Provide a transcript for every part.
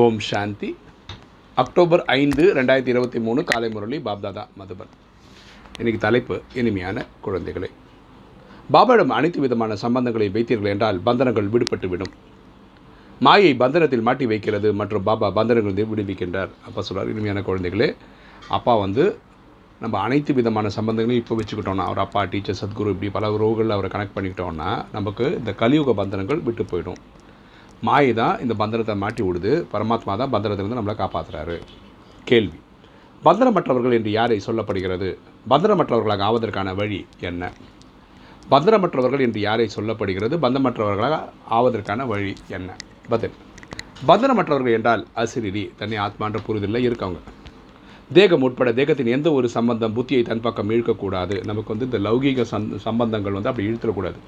ஓம் சாந்தி. October ஐந்து ரெண்டாயிரத்தி இருபத்தி மூணு காலை முரளி பாப்தாதா மதுபன். இன்னைக்கு தலைப்பு இனிமையான குழந்தைகளே. பாபாவிடம் அனைத்து விதமான சம்பந்தங்களை வைத்தீர்கள் என்றால் பந்தனங்கள் விடுபட்டு விடும். மாயை பந்தனத்தில் மாட்டி வைக்கிறது மற்றும் பாபா பந்தனங்களில் விடுவிக்கின்றார். அப்போ சொல்கிறார் இனிமையான குழந்தைகளே அப்பா வந்து நம்ம அனைத்து விதமான சம்பந்தங்களையும் இப்போ வச்சுக்கிட்டோம்னா அவர் அப்பா டீச்சர் சத்குரு இப்படி பல உறவுகளில் அவரை கனெக்ட் பண்ணிக்கிட்டோம்னா நமக்கு இந்த கலியுக பந்தனங்கள் விட்டு போயிடும். மாயை தான் இந்த பந்தனத்தை மாட்டி விடுது. பரமாத்மா தான் பந்தனத்திலிருந்து நம்மளை காப்பாற்றுறாரு கேள்வி. பந்தனமற்றவர்கள் என்று யாரை சொல்லப்படுகிறது? பந்தனமற்றவர்களாக ஆவதற்கான வழி என்ன? பந்தனமற்றவர்கள் என்று யாரை சொல்லப்படுகிறது? பந்தமற்றவர்களாக ஆவதற்கான வழி என்ன? பதில். பந்தனமற்றவர்கள் என்றால் அசிரிடி தன்னை ஆத்மான்ற புரிதலில் இருக்கவங்க. தேகம் உட்பட தேகத்தின் எந்த ஒரு சம்பந்தம் புத்தியை தன் பக்கம் இழுக்கக்கூடாது. நமக்கு வந்து இந்த லௌகீக சந் சம்பந்தங்கள் வந்து அப்படி இழுத்துடக்கூடாது.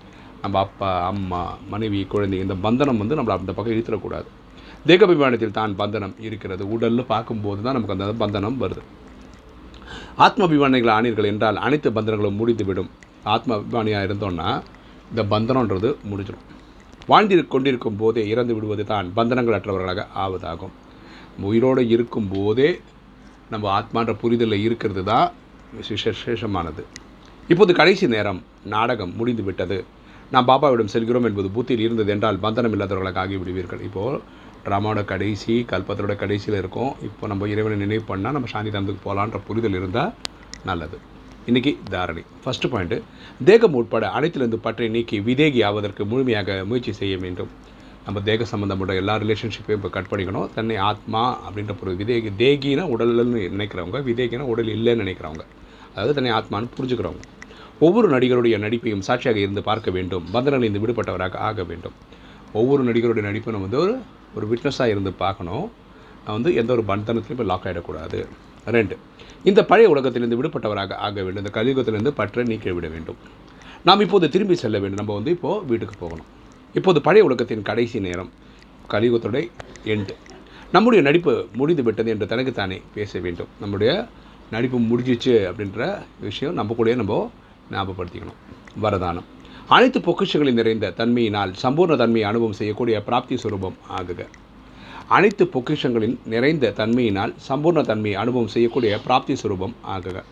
நம்ம அப்பா அம்மா மனைவி குழந்தை இந்த பந்தனம் வந்து நம்மளை அந்த பக்கம் இழுத்துடக்கூடாது. தேகாபிமானத்தில் தான் பந்தனம் இருக்கிறது. உடல்னு பார்க்கும்போது தான் நமக்கு அந்த பந்தனம் வருது. ஆத்மாபிமானிகள் அபிமானிகள் என்றால் அனைத்து பந்தனங்களும் முடிந்துவிடும். ஆத்மாபிமானியாக இருந்தோன்னா இந்த பந்தனன்றது முடிஞ்சிடும். வாழ்ந்து கொண்டிருக்கும் போதே இறந்து விடுவது தான் பந்தனங்கள் அற்றவர்களாக ஆவதாகும். உயிரோடு இருக்கும் போதே நம்ம ஆத்மான்ற புரிதலில் இருக்கிறது தான் விசேஷமானது. இப்போது கடைசி நேரம். நாடகம் முடிந்து விட்டது நாம் பாபாவிடம் செல்கிறோம் என்பது புத்தியில் இருந்தது என்றால் பந்தனம் இல்லாதவர்களாக ஆகிவிடுவீர்கள். இப்போது ட்ராமாவோட கடைசி கல்பத்தோட கடைசியில் இருக்கும். இப்போ நம்ம இறைவனை நினைவு பண்ணால் நம்ம சாந்தி தந்துக்கு போகலான்ற புரிதல் இருந்தால் நல்லது. இன்றைக்கி தாரணை. ஃபஸ்ட்டு பாயிண்ட்டு தேகம் உட்பட அனைத்திலிருந்து பற்றி நீக்கி விதேகி ஆவதற்கு முழுமையாக முயற்சி செய்ய வேண்டும். நம்ம தேக சம்மந்தப்பட்ட எல்லா ரிலேஷன்ஷிப்பையும் இப்போ கட் பண்ணிக்கணும். தன்னை ஆத்மா அப்படின்ற ஒரு விதேகி தேகினா உடல்னு நினைக்கிறவங்க விதேகினா உடல் இல்லைன்னு நினைக்கிறவங்க. அதாவது தன்னை ஆத்மான்னு புரிஞ்சுக்கிறவங்க. ஒவ்வொரு நடிகருடைய நடிப்பையும் சாட்சியாக இருந்து பார்க்க வேண்டும். பந்தனிலிருந்து விடுபட்டவராக ஆக வேண்டும். ஒவ்வொரு நடிகருடைய நடிப்பை நம்ம வந்து ஒரு ஒரு விட்னஸாக இருந்து பார்க்கணும். நான் வந்து எந்த ஒரு பந்தனத்திலையும் போய் லாக் ஆகிடக்கூடாது ரெண்டு இந்த பழைய உலகத்திலிருந்து விடுபட்டவராக ஆக வேண்டும். இந்த கலியுகத்திலிருந்து பற்ற நீக்கி விட வேண்டும். நாம் இப்போது திரும்பி செல்ல வேண்டும். நம்ம வந்து இப்போது வீட்டுக்கு போகணும். இப்போது பழைய உலகத்தின் கடைசி நேரம் கலியுகத்துடைய எண்டு நம்முடைய நடிப்பு முடிந்து விட்டது என்று தனக்குத்தானே பேச வேண்டும். நம்முடைய நடிப்பு முடிஞ்சிச்சு அப்படின்ற விஷயம் நம்ம கூட நம்ம ஞாபகப்படுத்திக்கணும். வரதானம். அனைத்து பொக்கிஷங்களில் நிறைந்த தன்மையினால் சம்பூர்ண தன்மையை அனுபவம் செய்யக்கூடிய பிராப்தி சுரூபம் ஆகுக. அனைத்து பொக்கிஷங்களின் நிறைந்த தன்மையினால் சம்பூர்ண தன்மையை அனுபவம் செய்யக்கூடிய பிராப்தி சுரூபம் ஆகுக.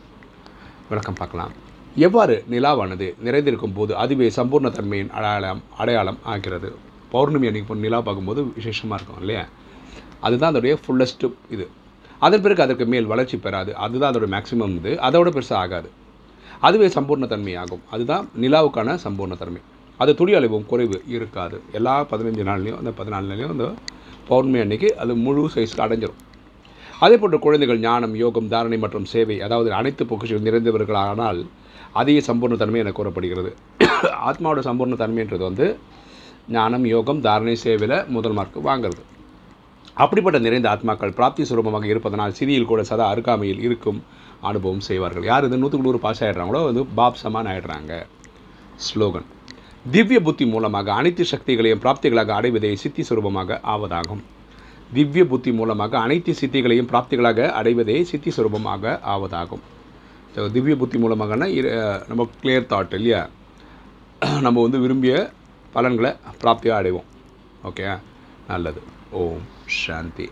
விளக்கம் பார்க்கலாம். எவ்வாறு நிலாவானது நிறைந்திருக்கும் போது அதுவே சம்பூர்ண தன்மையின் அடையாளம் அடையாளம் ஆகிறது? பௌர்ணமி அன்னைக்கு நிலா பார்க்கும்போது விசேஷமாக இருக்கும் இல்லையா? அதுதான் அதோடைய ஃபுல்லஸ்ட்டு இது. அதன் பிறகு அதற்கு மேல் வளர்ச்சி பெறாது. அதுதான் அதோட மேக்ஸிமம் இது. அதோட பெருசாக ஆகாது. அதுவே சம்பூர்ண தன்மை ஆகும் அதுதான் நிலாவுக்கான சம்பூர்ண தன்மை அது துளி அளவும் குறைவு இருக்காது. எல்லா பதினஞ்சு நாள்லேயும் அந்த பதினாலுலேயும் அந்த பௌர்ணமி அன்னைக்கு அது முழு சைஸ்க்கு அடைஞ்சிரும். அதே போன்ற குழந்தைகள் ஞானம் யோகம் தாரணை மற்றும் சேவை அதாவது அனைத்து பொக்கிஷங்கள் நிறைந்தவர்களானால் அதிக சம்பூர்ண தன்மை என கூறப்படுகிறது. ஆத்மாவோட சம்பூர்ண தன்மைன்றது வந்து ஞானம் யோகம் தாரணை சேவையில் முதல் மார்க் வாங்கிறது. அப்படிப்பட்ட நிறைந்த ஆத்மாக்கள் பிராப்தி சுரூபமாக இருப்பதனால் சிறியில் கூட சதா அருகாமையில் இருக்கும் அனுபவம் செய்வார்கள். யார் இது நூற்றுக்கு நூறு பாஸ் ஆகிடுறாங்களோ வந்து பாப் சமான் ஆகிடுறாங்க ஸ்லோகன். திவ்ய புத்தி மூலமாக அனைத்து சக்திகளையும் பிராப்திகளாக அடைவதே சித்தி சுரூபமாக ஆவதாகும். திவ்ய புத்தி மூலமாக அனைத்து சித்திகளையும் பிராப்திகளாக அடைவதே சித்தி சுரூபமாக ஆவதாகும். திவ்ய புத்தி மூலமாகனா நம்ம கிளியர் தாட் இல்லையா? நம்ம வந்து விரும்பிய பலன்களை பிராப்தியாக அடைவோம். ஓகே நல்லது. ஓம் சாந்தி